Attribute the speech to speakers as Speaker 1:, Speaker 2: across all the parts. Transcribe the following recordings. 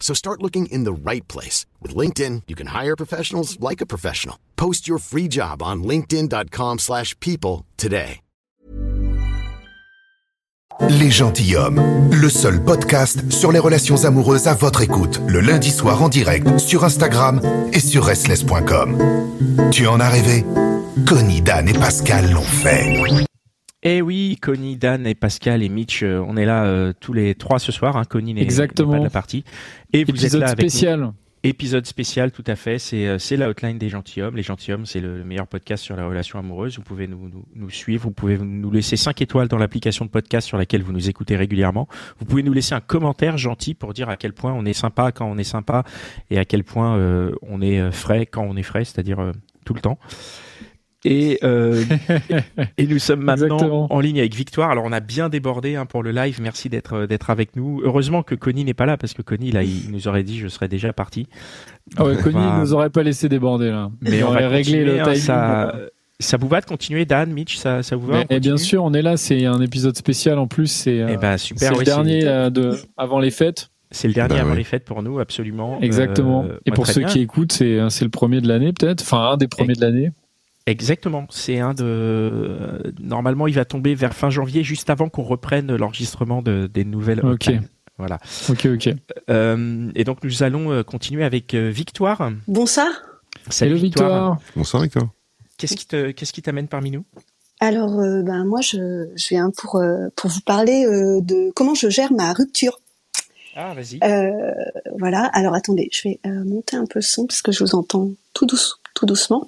Speaker 1: So start looking in the right place. With LinkedIn, you can hire professionals like a professional. Post your free job on linkedin.com slash people today.
Speaker 2: Les Gentilhommes, le seul podcast sur les relations amoureuses à votre écoute, le lundi soir en direct sur Instagram et sur restless.com. Tu en as rêvé? Connie, et Pascal l'ont fait.
Speaker 3: Eh oui, Connie, Dan et Pascal et Mitch, euh, on est là euh, tous les trois ce soir. Hein. Connie n'est pas de la partie. Et vous êtes
Speaker 4: Épisode
Speaker 3: là avec nous.
Speaker 4: spécial.
Speaker 3: Épisode spécial, tout à fait. C'est euh, c'est la hotline des gentilshommes. Les gentilshommes, c'est le meilleur podcast sur la relation amoureuse. Vous pouvez nous, nous, nous suivre. Vous pouvez nous laisser 5 étoiles dans l'application de podcast sur laquelle vous nous écoutez régulièrement. Vous pouvez nous laisser un commentaire gentil pour dire à quel point on est sympa quand on est sympa et à quel point euh, on est euh, frais quand on est frais, c'est-à-dire euh, tout le temps. Et, euh, et nous sommes maintenant
Speaker 4: Exactement.
Speaker 3: en ligne avec Victoire. Alors on a bien débordé hein, pour le live. Merci d'être euh, d'être avec nous. Heureusement que Connie n'est pas là parce que Connie là il nous aurait dit je serais déjà parti.
Speaker 4: Ah ouais,
Speaker 3: On
Speaker 4: Connie
Speaker 3: va-
Speaker 4: nous aurait pas laissé déborder là.
Speaker 3: Mais
Speaker 4: Il
Speaker 3: on
Speaker 4: aurait
Speaker 3: va
Speaker 4: réglé le
Speaker 3: hein,
Speaker 4: timing.
Speaker 3: ça, ça vous va de continuer, Dan, Mitch, ça, ça vous va
Speaker 4: et bien
Speaker 3: continue
Speaker 4: sûr, on est là. C'est un épisode spécial en plus. C'est euh,
Speaker 3: Eh ben
Speaker 4: le dernier euh, de avant les fêtes.
Speaker 3: C'est le dernier
Speaker 5: Bah
Speaker 3: avant
Speaker 5: oui.
Speaker 3: les fêtes pour nous, absolument.
Speaker 4: Exactement.
Speaker 3: Euh,
Speaker 4: et
Speaker 3: moi,
Speaker 4: pour ceux
Speaker 3: bien.
Speaker 4: qui écoutent, c'est c'est le premier de l'année peut-être. Enfin, un des premiers de l'année.
Speaker 3: Exactement. C'est un de. Normalement, il va tomber vers fin janvier, juste avant qu'on reprenne l'enregistrement de, des nouvelles.
Speaker 4: Ok.
Speaker 3: Voilà.
Speaker 4: Ok, ok.
Speaker 3: Euh, et donc nous allons euh, continuer avec euh, Victoire.
Speaker 6: Bonsoir.
Speaker 3: Salut
Speaker 4: Hello Victoire.
Speaker 5: Bonsoir Victor.
Speaker 3: Qu'est-ce qui te, qu'est-ce qui t'amène parmi nous?
Speaker 6: Alors, euh, ben moi, je, je viens pour euh, pour vous parler euh, de comment je gère ma rupture.
Speaker 3: Ah, vas-y.
Speaker 6: Euh, voilà. Alors, attendez, je vais euh, monter un peu le son parce que je vous entends tout douce, tout doucement.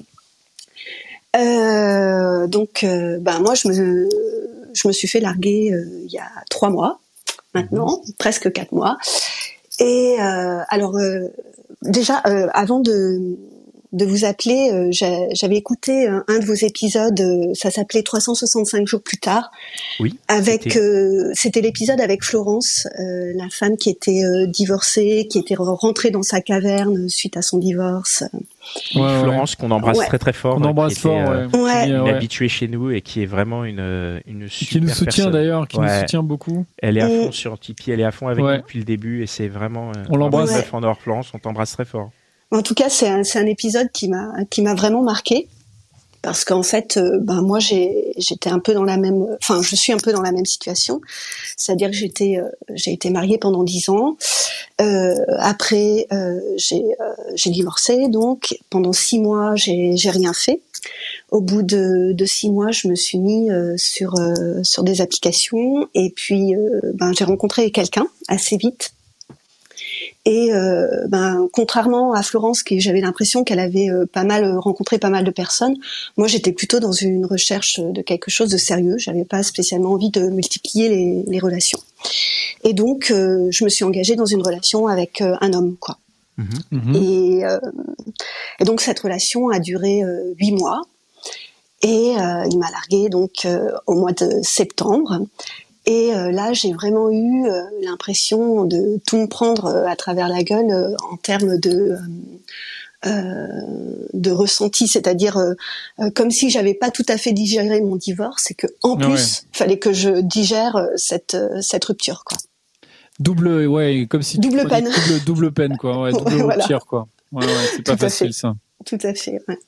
Speaker 6: Euh, donc, euh, ben moi, je me je me suis fait larguer euh, il y a trois mois maintenant, presque quatre mois. Et euh, alors, euh, déjà, euh, avant de de vous appeler, euh, j'a- j'avais écouté un, un de vos épisodes, euh, ça s'appelait 365 jours plus tard,
Speaker 3: Oui.
Speaker 6: avec
Speaker 3: c'était-
Speaker 6: euh, l'épisode avec Florence, euh, la femme qui était euh, divorcée, qui était re- rentrée dans sa caverne suite à son divorce.
Speaker 3: Oui,
Speaker 4: Ouais, ouais.
Speaker 3: Florence, qu'on embrasse
Speaker 6: Ouais.
Speaker 3: très très fort.
Speaker 4: On
Speaker 3: euh,
Speaker 4: embrasse
Speaker 3: qui était,
Speaker 4: fort.
Speaker 3: euh,
Speaker 4: Ouais.
Speaker 6: Ouais.
Speaker 4: Qui, euh,
Speaker 3: une
Speaker 4: ouais.
Speaker 3: habituée chez nous et qui est vraiment une, euh, une super
Speaker 4: Qui nous soutient d'ailleurs, qui nous soutient beaucoup.
Speaker 3: Elle est à fond sur Tipeee, elle est à fond avec
Speaker 4: Ouais.
Speaker 3: nous depuis le début et c'est vraiment. euh,
Speaker 4: On l'embrasse.
Speaker 3: en or, Florence, on t'embrasse très fort.
Speaker 6: En tout cas, c'est un, un épisode qui m'a qui m'a vraiment marqué. Parce qu'en fait, euh, ben moi j'étais un peu dans la même, enfin je suis un peu dans la même situation, c'est-à-dire que euh, j'ai été mariée pendant dix ans. Euh, après, euh, j'ai divorcé. Donc pendant six mois j'ai j'ai rien fait. Au bout de, de six mois, je me suis mis sur sur des applications. Et puis ben j'ai rencontré quelqu'un assez vite et euh, ben, contrairement à Florence, qui j'avais l'impression qu'elle avait euh, pas mal euh, rencontré pas mal de personnes, moi j'étais plutôt dans une recherche de quelque chose de sérieux. J'avais pas spécialement envie de multiplier les, les relations. Et donc euh, je me suis engagée dans une relation avec euh, un homme, quoi.
Speaker 4: Mhm.
Speaker 6: Et, euh, et donc cette relation a duré euh, huit mois. Et euh, il m'a larguée donc euh, au mois de septembre. Et euh, là, j'ai vraiment eu euh, l'impression de tout me prendre euh, à travers la gueule euh, en termes de euh, de ressenti, c'est-à-dire euh, euh, comme si j'avais pas tout à fait digéré mon divorce et que en plus, fallait que je digère euh, cette euh, cette rupture, quoi.
Speaker 4: Double, ouais, comme si
Speaker 6: Double peine.
Speaker 4: Double, double peine, quoi. Ouais, double
Speaker 6: Ouais, voilà.
Speaker 4: rupture, quoi. Ouais, ouais, c'est pas
Speaker 6: Tout
Speaker 4: facile, ça.
Speaker 6: Tout à fait. ouais.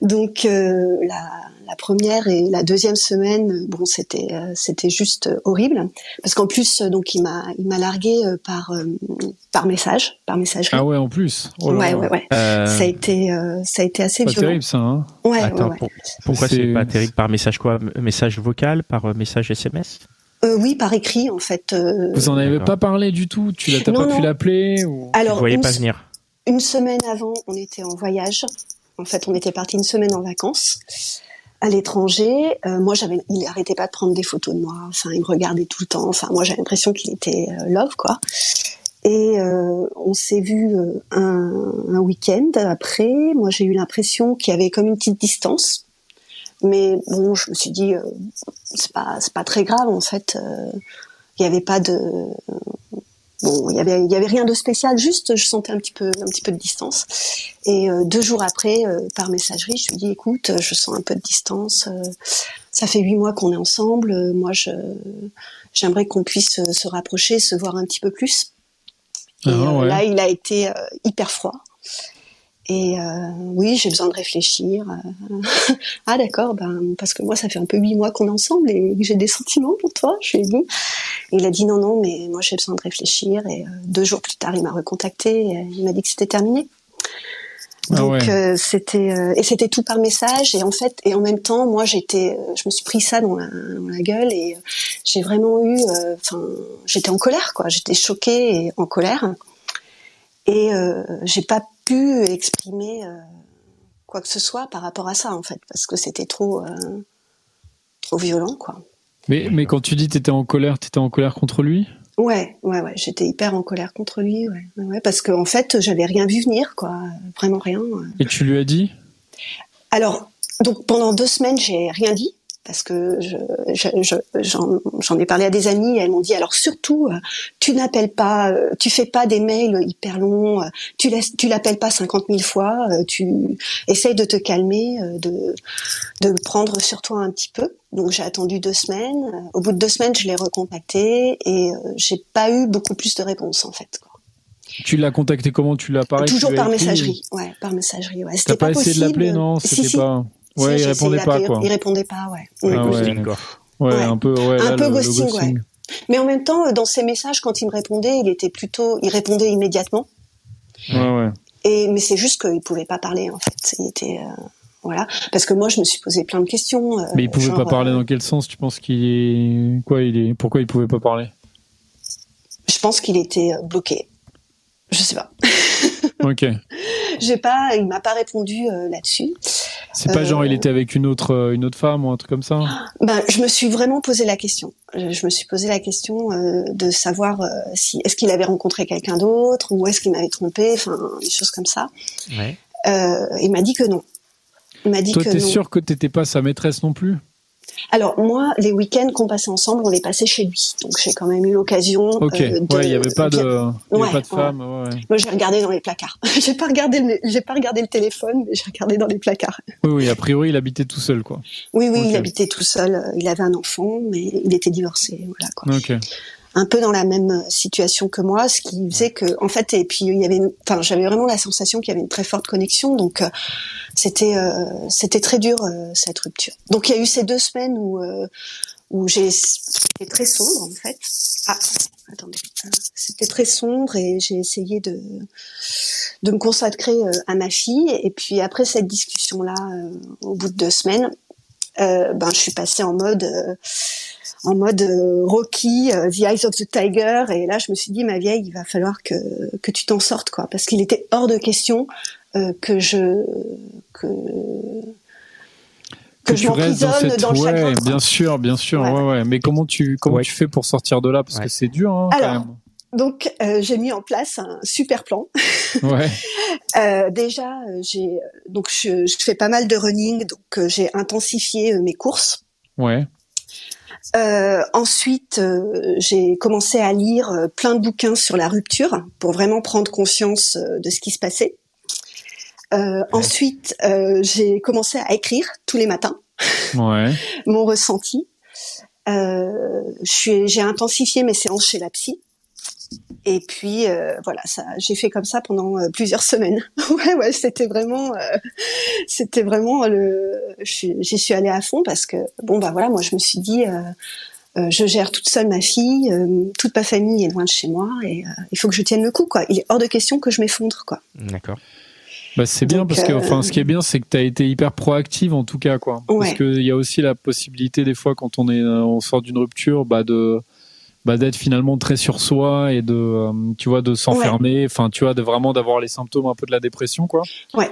Speaker 6: Donc euh, la, la, première et la deuxième semaine, bon, c'était euh, c'était juste horrible parce qu'en plus, donc il m'a il m'a largué par par message, par messagerie.
Speaker 4: Ah ouais, en plus.
Speaker 6: Oh ouais, ouais, ouais. Ça a été ça a été assez
Speaker 4: pas
Speaker 6: violent.
Speaker 4: terrible ça. Hein
Speaker 6: ouais,
Speaker 3: Attends,
Speaker 6: ouais,
Speaker 3: pour- pourquoi c'est pas terrible par message quoi? Message vocal, par message SMS
Speaker 6: Euh, oui, par écrit en fait. euh,
Speaker 4: Vous en avez pas parlé du tout? Tu
Speaker 6: Non,
Speaker 4: pas
Speaker 6: non.
Speaker 4: pu l'appeler ou...
Speaker 6: alors
Speaker 3: Vous voyez pas venir.
Speaker 6: une semaine avant, on était en voyage. En fait, on était parti une semaine en vacances à l'étranger. Euh, moi, j'avais, il arrêtait pas de prendre des photos de moi. Enfin, il me regardait tout le temps. Enfin, moi, j'avais l'impression qu'il était euh, love, quoi. Et euh, on s'est vu euh, un, un week-end après. Moi, j'ai eu l'impression qu'il y avait comme une petite distance. Mais bon, je me suis dit, euh, c'est pas, c'est pas très grave en fait. Euh, Il y avait pas de, bon, il y avait, il y avait rien de spécial. Juste, je sentais un petit peu, un petit peu de distance. Et euh, deux jours après, euh, par messagerie, je lui dis, écoute, je sens un peu de distance. euh, ça fait huit mois qu'on est ensemble. euh, moi, je, j'aimerais qu'on puisse euh, se rapprocher, se voir un petit peu plus. Et
Speaker 4: Ah,
Speaker 6: euh,
Speaker 4: ouais.
Speaker 6: là, il a été euh, hyper froid. Et euh, oui, j'ai besoin de réfléchir. euh. ah d'accord, ben parce que moi, ça fait un peu huit mois qu'on est ensemble et j'ai des sentiments pour toi. Je lui ai dit. Et il a dit non, non, mais moi j'ai besoin de réfléchir. Et euh, deux jours plus tard, il m'a recontacté. Et, euh, il m'a dit que c'était terminé.
Speaker 4: Ah
Speaker 6: Donc
Speaker 4: ouais.
Speaker 6: euh, c'était euh, et c'était tout par message et en fait et en même temps moi j'étais je me suis pris ça dans la, dans la gueule et j'ai vraiment eu euh, enfin j'étais en colère quoi j'étais choquée et en colère et euh, j'ai pas pu exprimer euh, quoi que ce soit par rapport à ça en fait parce que c'était trop euh, trop violent quoi.
Speaker 4: Mais, mais quand tu dis t'étais en colère, t'étais en colère contre lui?
Speaker 6: Ouais ouais ouais j'étais hyper en colère contre lui ouais, parce qu'en fait j'avais rien vu venir quoi. Vraiment rien euh.
Speaker 4: Et tu lui as dit?
Speaker 6: Alors, donc pendant deux semaines, j'ai rien dit parce que je, je- je- j'en, ai parlé à des amis elles m'ont dit alors surtout euh, tu n'appelles pas, euh, tu fais pas des mails hyper longs, euh, tu laisses, tu l'appelles pas 50 000 fois, tu essayes de te calmer, de de le prendre sur toi un petit peu. Donc j'ai attendu deux semaines. Au bout de deux semaines, je l'ai recontacté et j'ai pas eu beaucoup plus de réponses en fait. quoi.
Speaker 4: Tu l'as contacté comment? Tu l'as pareil
Speaker 6: Toujours par messagerie, ouais, par messagerie. Ouais, c'était
Speaker 4: pas,
Speaker 6: pas,
Speaker 4: essayé de l'appeler? Non, c'était
Speaker 6: si.
Speaker 4: pas.
Speaker 6: Si,
Speaker 4: Ouais, il répondait pas quoi.
Speaker 6: Il répondait pas, ouais.
Speaker 3: Le
Speaker 4: Ah ouais.
Speaker 3: ghosting, quoi.
Speaker 4: Ouais,
Speaker 6: Ouais.
Speaker 4: un peu. Ouais,
Speaker 6: Un
Speaker 4: là,
Speaker 6: peu
Speaker 4: le- le
Speaker 6: ghosting, ouais. Mais en même temps, euh, dans ses messages, quand il me répondait, il était plutôt, il répondait immédiatement.
Speaker 4: Ouais, ouais.
Speaker 6: Et mais c'est juste qu'il pouvait pas parler en fait. Il était euh, voilà. Parce que moi, je me suis posé plein de questions. euh,
Speaker 4: Mais il pouvait
Speaker 6: genre,
Speaker 4: pas parler dans quel sens Tu penses qu'il est quoi Il est pourquoi il pouvait pas parler?
Speaker 6: Je pense qu'il était bloqué. Je sais pas.
Speaker 4: Ok.
Speaker 6: J'ai pas. Il m'a pas répondu euh, là-dessus.
Speaker 4: C'est pas
Speaker 6: Euh,
Speaker 4: genre il était avec une autre euh, une autre femme ou un truc comme ça?
Speaker 6: Ben, je me suis vraiment posé la question. Je, je me suis posé la question euh, de savoir euh, si est-ce qu'il avait rencontré quelqu'un d'autre ou est-ce qu'il m'avait trompé? Enfin, des choses comme ça.
Speaker 3: Ouais.
Speaker 6: Euh, il m'a dit que non. Il m'a dit
Speaker 4: Toi,
Speaker 6: que
Speaker 4: t'es
Speaker 6: non.
Speaker 4: sûr que t'étais pas sa maîtresse non plus?
Speaker 6: Alors moi, les week-ends qu'on passait ensemble, on les passait chez lui. Donc j'ai quand même eu l'occasion.
Speaker 4: Ok.
Speaker 6: euh, de...
Speaker 4: Ouais, il y avait pas de, y avait
Speaker 6: Ouais,
Speaker 4: pas de femme. Ouais, ouais.
Speaker 6: Moi, j'ai regardé dans les placards. j'ai pas regardé, le... j'ai pas regardé le téléphone, mais j'ai regardé dans les placards.
Speaker 4: Oui, oui. A priori, il habitait tout seul, quoi.
Speaker 6: Oui, oui, il habitait tout seul. euh, Il avait un enfant, mais il était divorcé. Voilà quoi.
Speaker 4: Ok.
Speaker 6: Un peu dans la même euh, situation que moi, ce qui faisait que, en fait, et puis il y avait, enfin, j'avais vraiment la sensation qu'il y avait une très forte connexion. Donc euh, c'était, euh, c'était très dur euh, cette rupture. Donc il y a eu ces deux semaines où euh, où j'ai c'était très sombre en fait. Ah, attendez, Euh, c'était très sombre et j'ai essayé de de me consacrer euh, à ma fille. Et puis après cette discussion là, au bout de deux semaines, euh, ben je suis passée en mode euh, en mode euh, Rocky, euh, The Eyes of the Tiger. Et là, je me suis dit, ma vieille, il va falloir que que tu t'en sortes, quoi, parce qu'il était hors de question euh, que je que que, je
Speaker 4: tu restes dans
Speaker 6: m'emprisonne
Speaker 4: cette
Speaker 6: dans le
Speaker 4: ouais,
Speaker 6: chagrin. quoi.
Speaker 4: bien sûr, bien sûr, ouais,
Speaker 6: Ouais.
Speaker 4: ouais. Mais comment tu comment
Speaker 3: Ouais.
Speaker 4: tu fais pour sortir de là? Parce
Speaker 3: Ouais.
Speaker 4: que c'est dur, hein,
Speaker 6: Alors,
Speaker 4: quand
Speaker 6: Donc, euh, j'ai mis en place un super plan.
Speaker 4: Ouais.
Speaker 6: Euh, déjà, j'ai donc je, je fais pas mal de running, donc euh, j'ai intensifié euh, mes courses.
Speaker 4: Ouais.
Speaker 6: Euh, ensuite, euh, j'ai commencé à lire euh, plein de bouquins sur la rupture pour vraiment prendre conscience euh, de ce qui se passait. Euh, Ensuite, euh, j'ai commencé à écrire tous les matins
Speaker 4: Ouais.
Speaker 6: mon ressenti. Euh, je suis- j'ai intensifié mes séances chez la psy. Et puis euh, voilà, ça, j'ai fait comme ça pendant euh, plusieurs semaines. ouais, ouais, c'était vraiment, euh, c'était vraiment le. J'y suis, suis allée à fond parce que bon bah voilà, moi je me suis dit, je gère toute seule ma fille, toute ma famille est loin de chez moi et il faut que je tienne le coup quoi. Il est hors de question que je m'effondre quoi.
Speaker 3: D'accord.
Speaker 4: Bah, c'est bien parce que, enfin, ce qui est bien, c'est que tu as été hyper proactive en tout cas, quoi.
Speaker 6: Ouais.
Speaker 4: Parce qu'il y a aussi la possibilité des fois quand on est, on sort d'une rupture, bah de, bah d'être finalement très sur soi et de, euh, tu vois, de s'enfermer, enfin, tu vois, de vraiment d'avoir les symptômes un peu de la dépression, quoi.
Speaker 6: Ouais.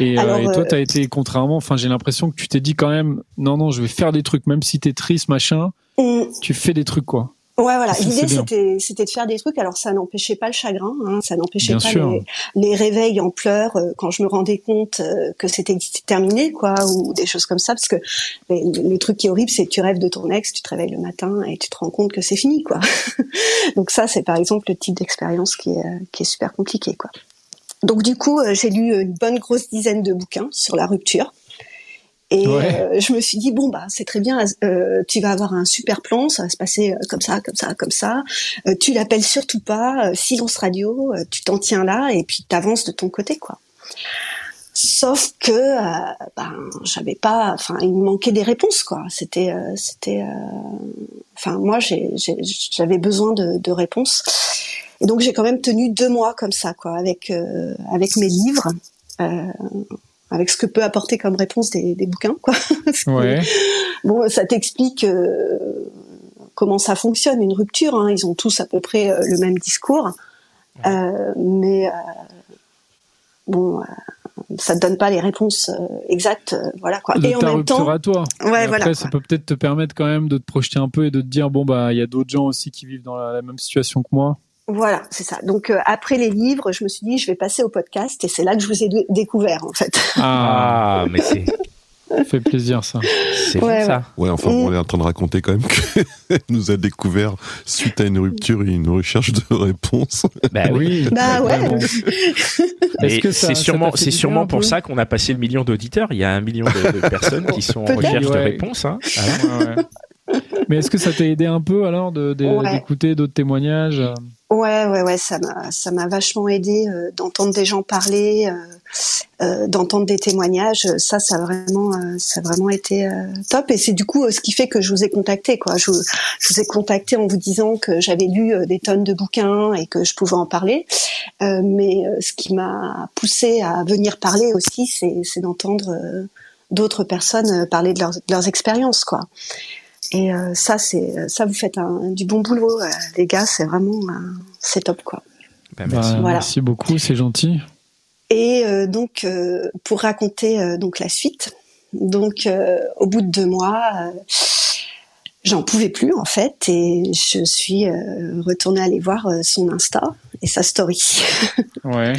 Speaker 4: Et, euh,
Speaker 6: Alors,
Speaker 4: et toi,
Speaker 6: euh,
Speaker 4: tu as été contrairement, enfin, j'ai l'impression que tu t'es dit quand même, non, non, je vais faire des trucs, même si t'es triste, machin,
Speaker 6: Mm.
Speaker 4: tu fais des trucs, quoi.
Speaker 6: Ouais, voilà. L'idée c'était c'était de faire des trucs. Alors ça n'empêchait pas le chagrin, hein, ça n'empêchait pas les, les réveils en pleurs euh, quand je me rendais compte euh, que c'était terminé, quoi, ou des choses comme ça. Parce que mais le, le truc qui est horrible, c'est que tu rêves de ton ex, tu te réveilles le matin et tu te rends compte que c'est fini, quoi. Donc ça, c'est par exemple le type d'expérience qui est euh, qui est super compliqué, quoi. Donc du coup, j'ai lu une bonne grosse dizaine de bouquins sur la rupture. Et
Speaker 4: Ouais.
Speaker 6: euh, je me suis dit bon bah c'est très bien, euh, tu vas avoir un super plan, ça va se passer euh, comme ça, comme ça, comme ça. Euh, tu l'appelles surtout pas, euh, silence radio, euh, tu t'en tiens là et puis t'avances de ton côté quoi. Sauf que ben j'avais pas, enfin il me manquait des réponses quoi. C'était euh, c'était, euh, enfin moi j'avais besoin de, de réponses. Et donc j'ai quand même tenu deux mois comme ça quoi, avec euh, avec mes livres. Euh, avec ce que peut apporter comme réponse des, des bouquins, quoi.
Speaker 4: Ouais.
Speaker 6: Bon, ça t'explique euh, comment ça fonctionne une rupture. Hein. Ils ont tous à peu près euh, le même discours, Euh, mais bon, ça te donne pas les réponses exactes, voilà quoi.
Speaker 4: de
Speaker 6: Et en
Speaker 4: ta
Speaker 6: même
Speaker 4: rupture
Speaker 6: temps,
Speaker 4: à toi.
Speaker 6: ouais,
Speaker 4: après,
Speaker 6: voilà.
Speaker 4: ça peut peut-être te permettre quand même de te projeter un peu et de te dire bon bah il y a d'autres gens aussi qui vivent dans la, la même situation que moi.
Speaker 6: Voilà, c'est ça. Donc euh, après les livres, je me suis dit je vais passer au podcast et c'est là que je vous ai dé- découvert en fait.
Speaker 4: Ah,
Speaker 3: Ah, mais c'est
Speaker 4: fait plaisir ça.
Speaker 3: c'est
Speaker 6: Ouais,
Speaker 3: ça.
Speaker 5: Ouais, enfin, on est en train de raconter quand même qu'elle nous a découvert suite à une rupture et une recherche de réponses.
Speaker 3: Bah oui.
Speaker 6: Bah ouais.
Speaker 4: Que ça-
Speaker 3: c'est sûrement, c'est sûrement pour ça qu'on a passé le million d'auditeurs. Il y a un million de, de personnes qui sont en recherche de
Speaker 4: Ouais.
Speaker 3: réponses. Hein.
Speaker 4: Ouais, ouais. Mais est-ce que ça t'a aidé un peu alors de- de-
Speaker 6: Ouais.
Speaker 4: d'écouter d'autres témoignages
Speaker 6: Ouais, ouais, ouais, ça m'a, ça m'a vachement aidé euh, d'entendre des gens parler, euh, euh, d'entendre des témoignages. Ça, ça a vraiment, euh, ça a vraiment été euh, top. Et c'est du coup euh, ce qui fait que je vous ai contacté, quoi. Je, vous- je vous ai contacté en vous disant que j'avais lu euh, des tonnes de bouquins et que je pouvais en parler. Euh, mais euh, ce qui m'a poussé à venir parler aussi, c'est, d'entendre euh, d'autres personnes euh, parler de leurs, de leurs expériences, quoi. Et euh, ça, c'est ça, vous faites un, du bon boulot, euh, les gars. C'est vraiment, euh, c'est top, quoi.
Speaker 3: Bah,
Speaker 4: Bah,
Speaker 3: merci.
Speaker 6: Voilà.
Speaker 4: Merci beaucoup, c'est gentil.
Speaker 6: Et euh, donc, euh, pour raconter euh, donc la suite, donc euh, au bout de deux mois, euh, j'en pouvais plus en fait, et je suis euh, retournée aller voir euh, son Insta et sa story.
Speaker 4: Ouais.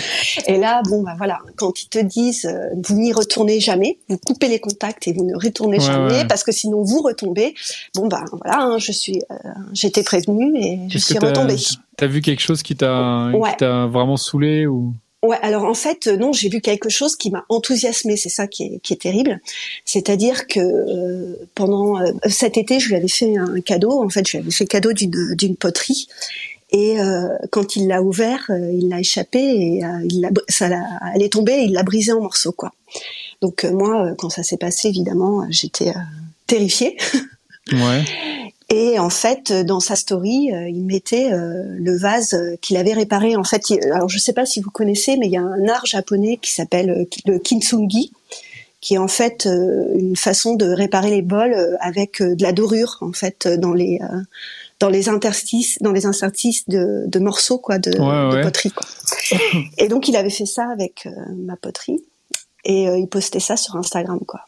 Speaker 6: Et là, bon bah voilà, quand ils te disent euh, vous n'y retournez jamais, vous coupez les contacts et vous ne retournez
Speaker 4: Ouais,
Speaker 6: jamais
Speaker 4: ouais.
Speaker 6: parce que sinon vous retombez. Bon bah voilà, hein, je suis, j'étais prévenue et je suis retombée.
Speaker 4: T'as vu quelque chose qui t'a
Speaker 6: Ouais.
Speaker 4: vraiment saoulé ou?
Speaker 6: Ouais, alors en fait, euh, non, j'ai vu quelque chose qui m'a enthousiasmé. C'est ça qui est, qui est terrible. C'est-à-dire que euh, pendant euh, cet été, je lui avais fait un cadeau. En fait, je lui avais fait cadeau d'une d'une poterie. Et euh, quand il l'a ouvert, euh, il l'a échappé et euh, il l'a, ça l'a, elle est tombée et il l'a brisé en morceaux, quoi. Donc euh, moi, quand ça s'est passé, évidemment, j'étais euh, terrifiée.
Speaker 4: Ouais.
Speaker 6: Et en fait, euh, dans sa story, euh, il mettait euh, le vase qu'il avait réparé. En fait, il- alors je sais pas si vous connaissez, mais il y a un art japonais qui s'appelle le kintsugi, qui est en fait euh, une façon de réparer les bols avec de la dorure, en fait, dans les dans les interstices, dans les interstices de, de morceaux quoi, de,
Speaker 4: Ouais,
Speaker 6: de
Speaker 4: ouais.
Speaker 6: poterie. Quoi. Et donc, il avait fait ça avec ma poterie, et il postait ça sur Instagram, quoi.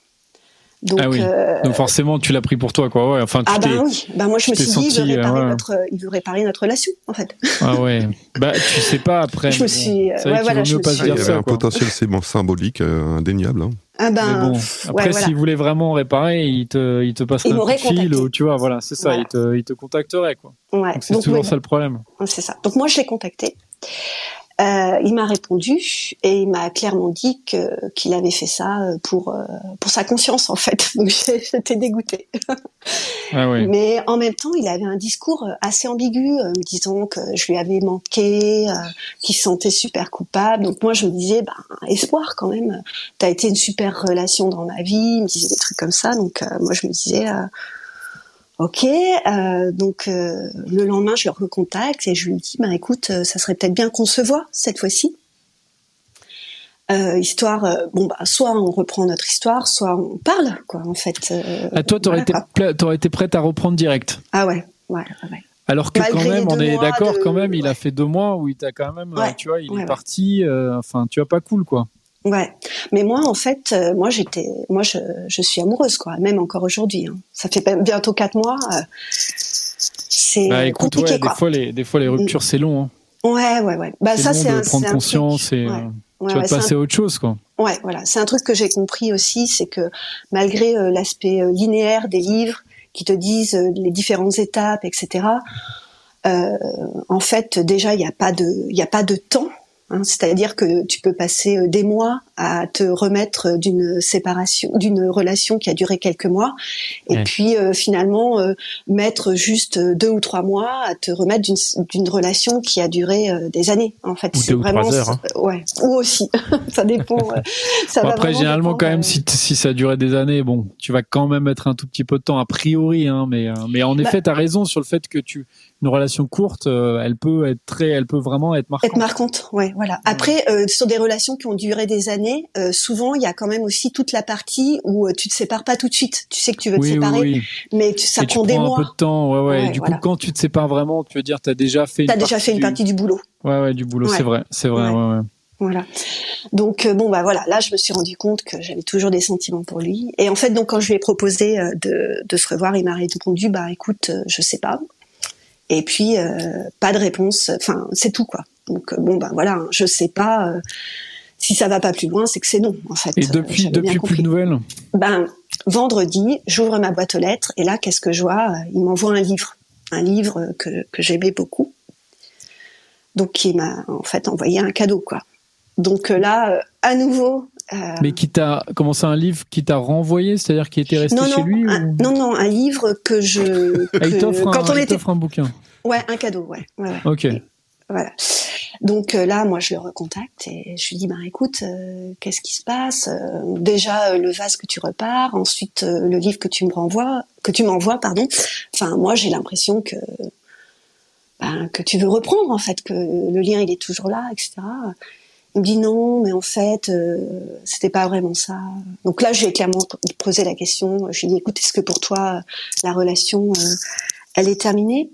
Speaker 6: Donc,
Speaker 4: ah oui.
Speaker 6: euh,
Speaker 4: Donc forcément, tu l'as pris pour toi, quoi. Ouais. Enfin, tu
Speaker 6: ah ben oui, ben moi je me suis dit il veut
Speaker 4: euh,
Speaker 6: réparer
Speaker 4: ouais.
Speaker 6: notre, il veut réparer notre relation en fait.
Speaker 4: Ah ouais. Bah, tu sais pas après.
Speaker 6: Je me suis- ouais, voilà, je me
Speaker 4: pas
Speaker 6: suis-
Speaker 5: Ah, il y
Speaker 4: dire
Speaker 5: avait
Speaker 4: ça,
Speaker 5: un
Speaker 4: quoi.
Speaker 5: potentiel c'est symbolique euh, indéniable. hein.
Speaker 6: Ah ben
Speaker 4: Mais bon, après,
Speaker 6: ouais, voilà.
Speaker 4: s'il voulait vraiment réparer, il te, il te passerait
Speaker 6: Il
Speaker 4: un coup
Speaker 6: m'aurait
Speaker 4: de fil ou tu vois, voilà, c'est ça,
Speaker 6: Voilà.
Speaker 4: il, te, il te contacterait, quoi.
Speaker 6: Ouais.
Speaker 4: Donc c'est toujours ça le problème.
Speaker 6: c'est ça. Donc moi je l'ai contacté Euh, il m'a répondu et il m'a clairement dit que qu'il avait fait ça euh, pour euh, pour sa conscience en fait. Donc j'étais dégoûtée.
Speaker 4: Ah ouais.
Speaker 6: Mais en même temps, il avait un discours assez ambigu, euh, me disant que je lui avais manqué, euh, qu'il se sentait super coupable. Donc moi, je me disais, ben espoir quand même. T'as été une super relation dans ma vie. Il me disait des trucs comme ça. Donc euh, moi, je me disais. euh, Ok, euh, donc euh, le lendemain, je le recontacte et je lui dis, bah écoute, euh, ça serait peut-être bien qu'on se voit cette fois-ci. Euh, histoire, euh, bon bah soit on reprend notre histoire, soit on parle quoi en fait. euh,
Speaker 4: Ah, toi, t'aurais
Speaker 6: voilà,
Speaker 4: été, t'aurais été prête à reprendre direct.
Speaker 6: Ah ouais, ouais, ouais.
Speaker 4: Alors que
Speaker 6: Malgré
Speaker 4: quand même, on est d'accord,
Speaker 6: de-
Speaker 4: quand même, il a fait deux mois où il t'a quand même,
Speaker 6: Ouais.
Speaker 4: tu vois, il
Speaker 6: Ouais,
Speaker 4: est parti. Enfin, tu vois, pas cool, quoi.
Speaker 6: Ouais, mais moi en fait, euh, moi j'étais, moi je, je suis amoureuse quoi, même encore aujourd'hui. hein. Ça fait bientôt quatre mois. euh, c'est
Speaker 4: Bah, écoute,
Speaker 6: compliqué
Speaker 4: ouais, des
Speaker 6: quoi.
Speaker 4: fois, les, des fois, les ruptures, c'est long. Hein.
Speaker 6: Ouais, ouais, ouais. Bah ça c'est un,
Speaker 4: prendre
Speaker 6: un
Speaker 4: conscience
Speaker 6: truc.
Speaker 4: et
Speaker 6: Ouais.
Speaker 4: euh,
Speaker 6: Ouais,
Speaker 4: tu vas te
Speaker 6: un
Speaker 4: passer à autre chose, quoi.
Speaker 6: Ouais, voilà. C'est un truc que j'ai compris aussi, c'est que malgré euh, l'aspect euh, linéaire des livres qui te disent euh, les différentes étapes, etc. euh, en fait, déjà, il n'y a pas de, il y a pas de temps. Hein. C'est-à-dire que tu peux passer euh, des mois à te remettre d'une séparation, d'une relation qui a duré quelques mois, et
Speaker 3: Ouais.
Speaker 6: puis euh, finalement euh, mettre juste euh, deux ou trois mois à te remettre d'une relation qui a duré euh, des années. En fait,
Speaker 3: Ou
Speaker 6: c'est
Speaker 3: ou
Speaker 6: vraiment,
Speaker 3: trois heures, hein.
Speaker 6: ouais, ou aussi, ça dépend. euh, ça
Speaker 4: Bon,
Speaker 6: va
Speaker 4: après, généralement, quand même,
Speaker 6: euh,
Speaker 4: si, si ça durait des années, bon, tu vas quand même mettre un tout petit peu de temps, a priori, hein, mais, euh, mais en effet, tu as raison sur le fait que tu, une relation courte, euh, elle peut être très, elle peut vraiment être marquante.
Speaker 6: Être marquante, ouais, voilà. Après, euh, sur des relations qui ont duré des années, euh, souvent il y a quand même aussi toute la partie où tu te sépares pas tout de suite. Tu sais que tu veux te
Speaker 4: oui,
Speaker 6: séparer,
Speaker 4: oui.
Speaker 6: mais tu, ça
Speaker 4: Et tu
Speaker 6: prend des
Speaker 4: prends un
Speaker 6: mois.
Speaker 4: peu de temps, ouais, ouais.
Speaker 6: Ouais,
Speaker 4: et du
Speaker 6: voilà.
Speaker 4: coup, quand tu te sépares vraiment, tu veux dire, t'as déjà fait.
Speaker 6: T'as déjà fait une
Speaker 4: du-
Speaker 6: partie du boulot,
Speaker 4: Ouais, ouais, du boulot,
Speaker 6: Ouais.
Speaker 4: c'est vrai, c'est vrai,
Speaker 6: Ouais.
Speaker 4: ouais, ouais.
Speaker 6: voilà. Donc euh, bon bah voilà, là je me suis rendu compte que j'avais toujours des sentiments pour lui. Et en fait donc quand je lui ai proposé euh, de, de se revoir, il m'a répondu bah écoute, euh, je sais pas. Et puis euh, pas de réponse. Enfin c'est tout quoi. Donc euh, bon bah voilà, hein, je sais pas. euh, si ça va pas plus loin, c'est que c'est non en fait.
Speaker 4: Et depuis, depuis plus de nouvelles.
Speaker 6: Ben, vendredi, j'ouvre ma boîte aux lettres et là, qu'est-ce que je vois? Il m'envoie un livre, un livre que, que j'aimais beaucoup. Donc, il m'a en fait envoyé un cadeau, quoi. Donc là, à nouveau. euh,
Speaker 4: Mais qui t'a, comment c'est un livre qui t'a renvoyé, c'est-à-dire qui était resté
Speaker 6: non,
Speaker 4: chez lui
Speaker 6: un,
Speaker 4: ou...
Speaker 6: non, non, un livre que je.
Speaker 4: Ah, il
Speaker 6: que-
Speaker 4: t'offre un,
Speaker 6: quand on
Speaker 4: il
Speaker 6: était.
Speaker 4: t'offre un bouquin.
Speaker 6: Ouais, un cadeau, ouais. ouais, ouais.
Speaker 4: Ok.
Speaker 6: Voilà. Donc euh, là, moi, je le recontacte et je lui dis, bah écoute, euh, qu'est-ce qui se passe? Euh, Déjà, le vase que tu repars, ensuite le livre que tu me renvoies, que tu m'envoies, pardon. Enfin, moi, j'ai l'impression que ben, que tu veux reprendre, en fait, que le lien il est toujours là, etc. Il me dit non, mais en fait, c'était pas vraiment ça. Donc là, je lui ai clairement posé la question. Je lui ai dit, écoute, est-ce que pour toi, la relation, elle est terminée?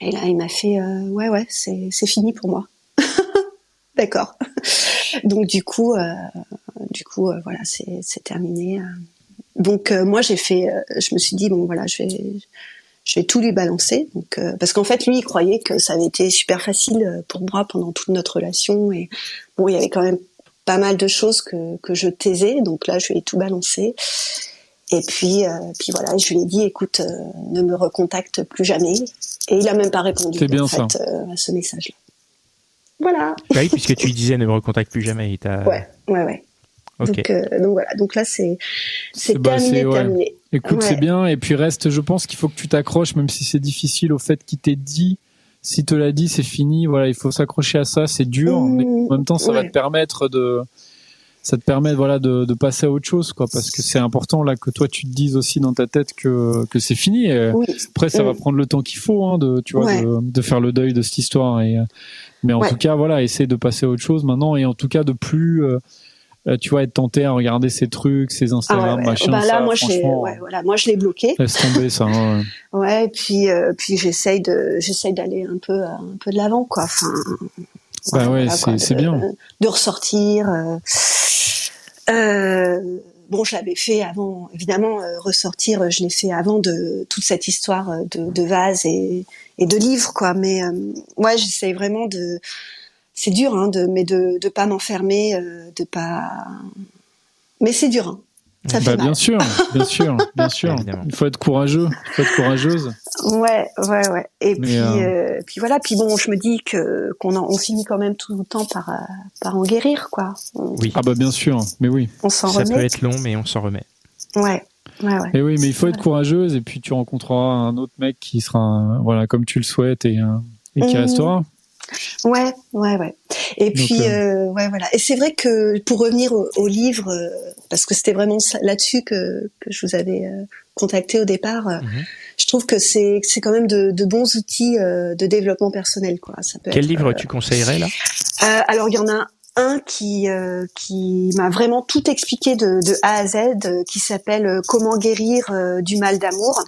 Speaker 6: Et là, il m'a fait euh, ouais ouais, c'est fini pour moi. D'accord. Donc du coup, euh, du coup, euh, voilà, c'est terminé. Donc euh, moi, j'ai fait, je me suis dit bon voilà, je vais je vais tout lui balancer. Donc parce qu'en fait, lui, il croyait que ça avait été super facile pour moi pendant toute notre relation et bon, il y avait quand même pas mal de choses que que je taisais. Donc là, je lui ai tout balancé. Et puis, euh, puis voilà, je lui ai dit, écoute, euh, ne me recontacte plus jamais. Et il a même pas répondu
Speaker 4: C'est bien
Speaker 6: en
Speaker 4: ça.
Speaker 6: fait, euh, à ce message-là. Voilà.
Speaker 3: Oui, puisque tu lui disais ne me recontacte plus jamais. il
Speaker 6: Ouais, ouais, ouais. Donc, euh, donc voilà. Donc là, c'est c'est
Speaker 4: Bah,
Speaker 6: terminé,
Speaker 4: c'est- ouais.
Speaker 6: terminé.
Speaker 4: Écoute,
Speaker 6: Ouais.
Speaker 4: c'est bien. Et puis reste, je pense qu'il faut que tu t'accroches, même si c'est difficile, au fait qu'il t'ait dit. Si te l'a dit, c'est fini. Voilà, il faut s'accrocher à ça. C'est dur,
Speaker 6: Mmh,
Speaker 4: mais en même temps, ça va te permettre de, ça te permet, voilà, de, de passer à autre chose, quoi. Parce que c'est important là que toi tu te dises aussi dans ta tête que que c'est fini. Et
Speaker 6: Oui.
Speaker 4: après, ça va
Speaker 6: Mm.
Speaker 4: prendre le temps qu'il faut, hein, de, tu vois,
Speaker 6: Ouais.
Speaker 4: de, de faire le deuil de cette histoire. Et, euh, mais en
Speaker 6: Ouais.
Speaker 4: tout cas, voilà, essayer de passer à autre chose maintenant, et en tout cas de plus, euh, euh, tu vois, être tenté à regarder ces trucs, ces
Speaker 6: Ah
Speaker 4: Instagram,
Speaker 6: ouais, ouais.
Speaker 4: machin.
Speaker 6: Bah là,
Speaker 4: ça,
Speaker 6: moi, je
Speaker 4: franchement,
Speaker 6: ouais, voilà, moi, je l'ai bloqué.
Speaker 4: Laisse tomber ça. hein.
Speaker 6: Ouais, et puis, euh, puis j'essaye de, j'essaye d'aller un peu, un peu de l'avant, quoi. Enfin.
Speaker 4: Bah ouais,
Speaker 6: voilà,
Speaker 4: c'est-
Speaker 6: de-
Speaker 4: bien.
Speaker 6: De ressortir. euh, euh, bon, je l'avais fait avant, évidemment, euh, ressortir, je l'ai fait avant de toute cette histoire de, de vase et, et de livres, quoi. Mais euh, ouais, j'essaye vraiment de. C'est dur, hein, de, mais de de pas m'enfermer, euh, de pas. Mais c'est dur. Hein. Ça
Speaker 4: bah,
Speaker 6: fait mal.
Speaker 4: bien sûr, bien sûr, bien sûr.
Speaker 3: Évidemment.
Speaker 4: Il faut être courageux, il faut être courageuse.
Speaker 6: Ouais, ouais, ouais. Et
Speaker 4: Mais,
Speaker 6: puis,
Speaker 4: euh,
Speaker 6: euh, puis voilà. Puis bon, je me dis que qu'on en- on finit quand même tout le temps par euh, par en guérir, quoi. On,
Speaker 3: Oui.
Speaker 4: Ah bah bien sûr, mais oui.
Speaker 6: on s'en
Speaker 3: Ça peut
Speaker 6: remet.
Speaker 3: être long, mais on s'en remet.
Speaker 6: Ouais, ouais, ouais.
Speaker 4: Et oui, mais il faut être courageuse et puis tu rencontreras un autre mec qui sera, voilà, comme tu le souhaites et, et qui
Speaker 6: Mhm.
Speaker 4: restera.
Speaker 6: Ouais, ouais, ouais. Et
Speaker 4: Donc,
Speaker 6: puis,
Speaker 4: euh,
Speaker 6: euh, ouais, voilà. Et c'est vrai que pour revenir au, au livre, euh, parce que c'était vraiment là-dessus que, que je vous avais euh, contacté au départ,
Speaker 3: Mhm.
Speaker 6: je trouve que c'est c'est quand même de, de bons outils euh, de développement personnel, quoi. Ça peut
Speaker 3: Quel
Speaker 6: être,
Speaker 3: livre tu conseillerais là?
Speaker 6: Euh, Alors, il y en a un qui euh, qui m'a vraiment tout expliqué de, de A à Z, euh, qui s'appelle Comment guérir euh, du mal d'amour.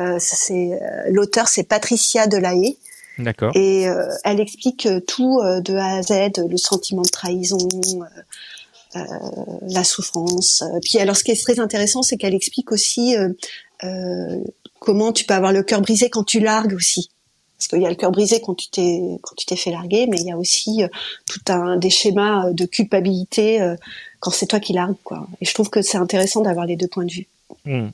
Speaker 6: Euh, c'est euh, l'auteur, c'est Patricia Delahaye.
Speaker 3: D'accord.
Speaker 6: Et euh, elle explique euh, tout euh, de A à Z, le sentiment de trahison, euh, euh, la souffrance. Euh, Puis alors, ce qui est très intéressant, c'est qu'elle explique aussi euh, euh, comment tu peux avoir le cœur brisé quand tu largues aussi. Parce qu'il y a le cœur brisé quand tu t'es quand tu t'es fait larguer, mais il y a aussi euh, tout un des schémas euh, de culpabilité euh, quand c'est toi qui largues, quoi. Et je trouve que c'est intéressant d'avoir les deux points de vue.
Speaker 3: Hmm.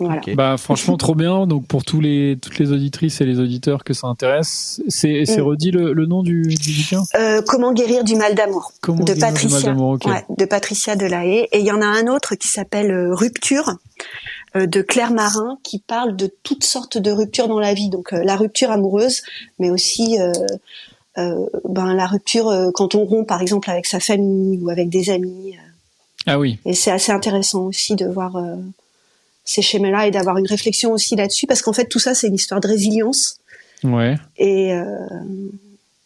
Speaker 6: Voilà.
Speaker 4: Bah franchement trop bien. Donc pour tous les toutes les auditrices et les auditeurs que ça intéresse, c'est c'est
Speaker 6: Mm.
Speaker 4: redit le, le nom du, du bouquin?
Speaker 6: Euh, comment guérir du mal d'amour
Speaker 4: Comment
Speaker 6: de
Speaker 4: guérir du mal
Speaker 6: Patricia,
Speaker 4: d'amour, ok.
Speaker 6: ouais, de Patricia Delahaye. Et il y en a un autre qui s'appelle euh, Rupture euh, de Claire Marin, qui parle de toutes sortes de ruptures dans la vie. Donc euh, la rupture amoureuse, mais aussi euh, euh, ben la rupture euh, quand on rompt, par exemple avec sa famille ou avec des amis.
Speaker 4: Ah oui.
Speaker 6: Et c'est assez intéressant aussi de voir euh, ces schémas-là et d'avoir une réflexion aussi là-dessus, parce qu'en fait tout ça c'est une histoire de résilience.
Speaker 4: Ouais.
Speaker 6: Et, euh,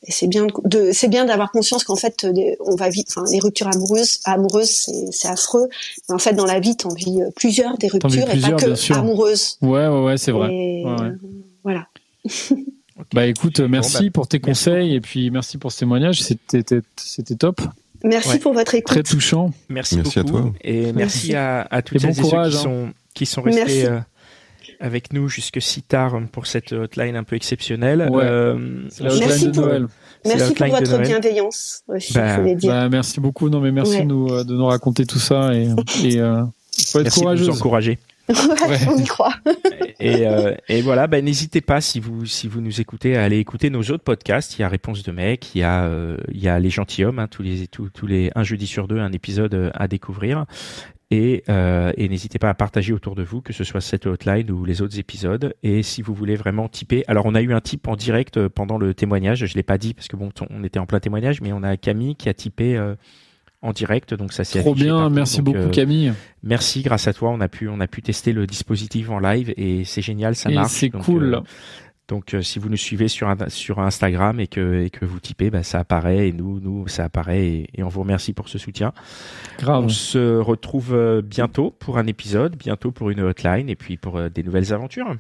Speaker 6: et c'est bien de, de- c'est bien d'avoir conscience qu'en fait des- on va vite enfin les ruptures amoureuses amoureuses c'est c'est affreux mais en fait dans la vie t'en vis euh, plusieurs des ruptures et pas que amoureuses
Speaker 4: Ouais ouais ouais c'est vrai.
Speaker 6: Et,
Speaker 4: Ouais, ouais.
Speaker 6: euh, voilà
Speaker 4: Bah écoute, euh, merci
Speaker 3: bah,
Speaker 4: pour tes
Speaker 3: merci
Speaker 4: conseils et puis merci pour ce témoignage. C'était c'était top,
Speaker 6: merci
Speaker 3: Ouais.
Speaker 6: pour votre écoute
Speaker 4: très touchant.
Speaker 3: Merci,
Speaker 5: Merci à
Speaker 3: beaucoup.
Speaker 5: toi.
Speaker 3: Et merci,
Speaker 6: Merci.
Speaker 3: à, à toutes
Speaker 4: Et bon
Speaker 3: celles et
Speaker 4: courage,
Speaker 3: ceux qui
Speaker 4: hein.
Speaker 3: sont, qui sont restés euh, avec nous jusque si tard pour cette hotline un peu exceptionnelle.
Speaker 4: Ouais.
Speaker 3: Euh,
Speaker 4: la
Speaker 6: Merci
Speaker 4: de
Speaker 6: pour-
Speaker 4: Noël.
Speaker 3: C'est la
Speaker 6: merci pour
Speaker 3: hotline de
Speaker 6: votre
Speaker 3: Noël.
Speaker 6: bienveillance aussi
Speaker 3: Bah,
Speaker 6: je voulais dire
Speaker 4: Bah, merci beaucoup. Non mais merci
Speaker 6: Ouais.
Speaker 4: de nous euh, de nous raconter tout ça et et euh, faut être
Speaker 3: Merci de nous encourager.
Speaker 6: Ouais, on y croit
Speaker 3: et, euh, et voilà, ben, n'hésitez pas si vous si vous nous écoutez à aller écouter nos autres podcasts. Il y a Réponse de mec, il y a euh, il y a les gentilshommes, hein, tous les tous, tous les un jeudi sur deux un épisode euh, à découvrir. Et, euh, et n'hésitez pas à partager autour de vous, que ce soit cette hotline ou les autres épisodes. Et si vous voulez vraiment tiper, alors on a eu un tip en direct pendant le témoignage. Je l'ai pas dit parce que bon, on était en plein témoignage, mais on a Camille qui a tipé euh, en direct, donc ça s'est
Speaker 4: Trop bien,
Speaker 3: partout.
Speaker 4: merci
Speaker 3: Donc,
Speaker 4: beaucoup
Speaker 3: euh,
Speaker 4: Camille.
Speaker 3: Merci, grâce à toi, on a pu on a pu tester le dispositif en live et c'est génial, ça
Speaker 4: Et
Speaker 3: marche.
Speaker 4: c'est cool.
Speaker 3: euh, donc euh, si vous nous suivez sur sur Instagram et que et que vous typez, bah, ça apparaît et nous nous ça apparaît et, et on vous remercie pour ce soutien.
Speaker 4: Grave.
Speaker 3: On se retrouve bientôt pour un épisode, bientôt pour une hotline et puis pour des nouvelles aventures.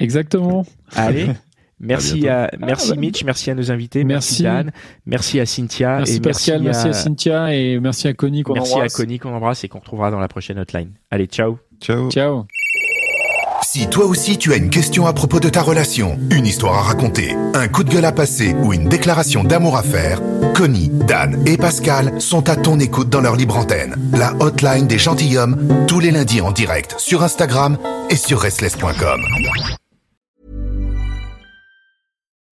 Speaker 4: Exactement.
Speaker 3: Allez. Merci à, merci
Speaker 4: bah.
Speaker 3: Mitch, merci à nos invités, merci,
Speaker 4: Merci.
Speaker 3: Dan, merci à Cynthia
Speaker 4: Merci
Speaker 3: et
Speaker 4: Pascal, merci à, Cynthia et merci à Connie qu'on
Speaker 3: merci à
Speaker 4: embrasse.
Speaker 3: Connie qu'on embrasse et qu'on retrouvera dans la prochaine hotline. Allez, ciao.
Speaker 5: Ciao.
Speaker 4: Ciao.
Speaker 2: Si toi aussi tu as une question à propos de ta relation, une histoire à raconter, un coup de gueule à passer ou une déclaration d'amour à faire, Connie, Dan et Pascal sont à ton écoute dans leur libre antenne. La hotline des gentilshommes, tous les lundis en direct sur Instagram et sur restless.com.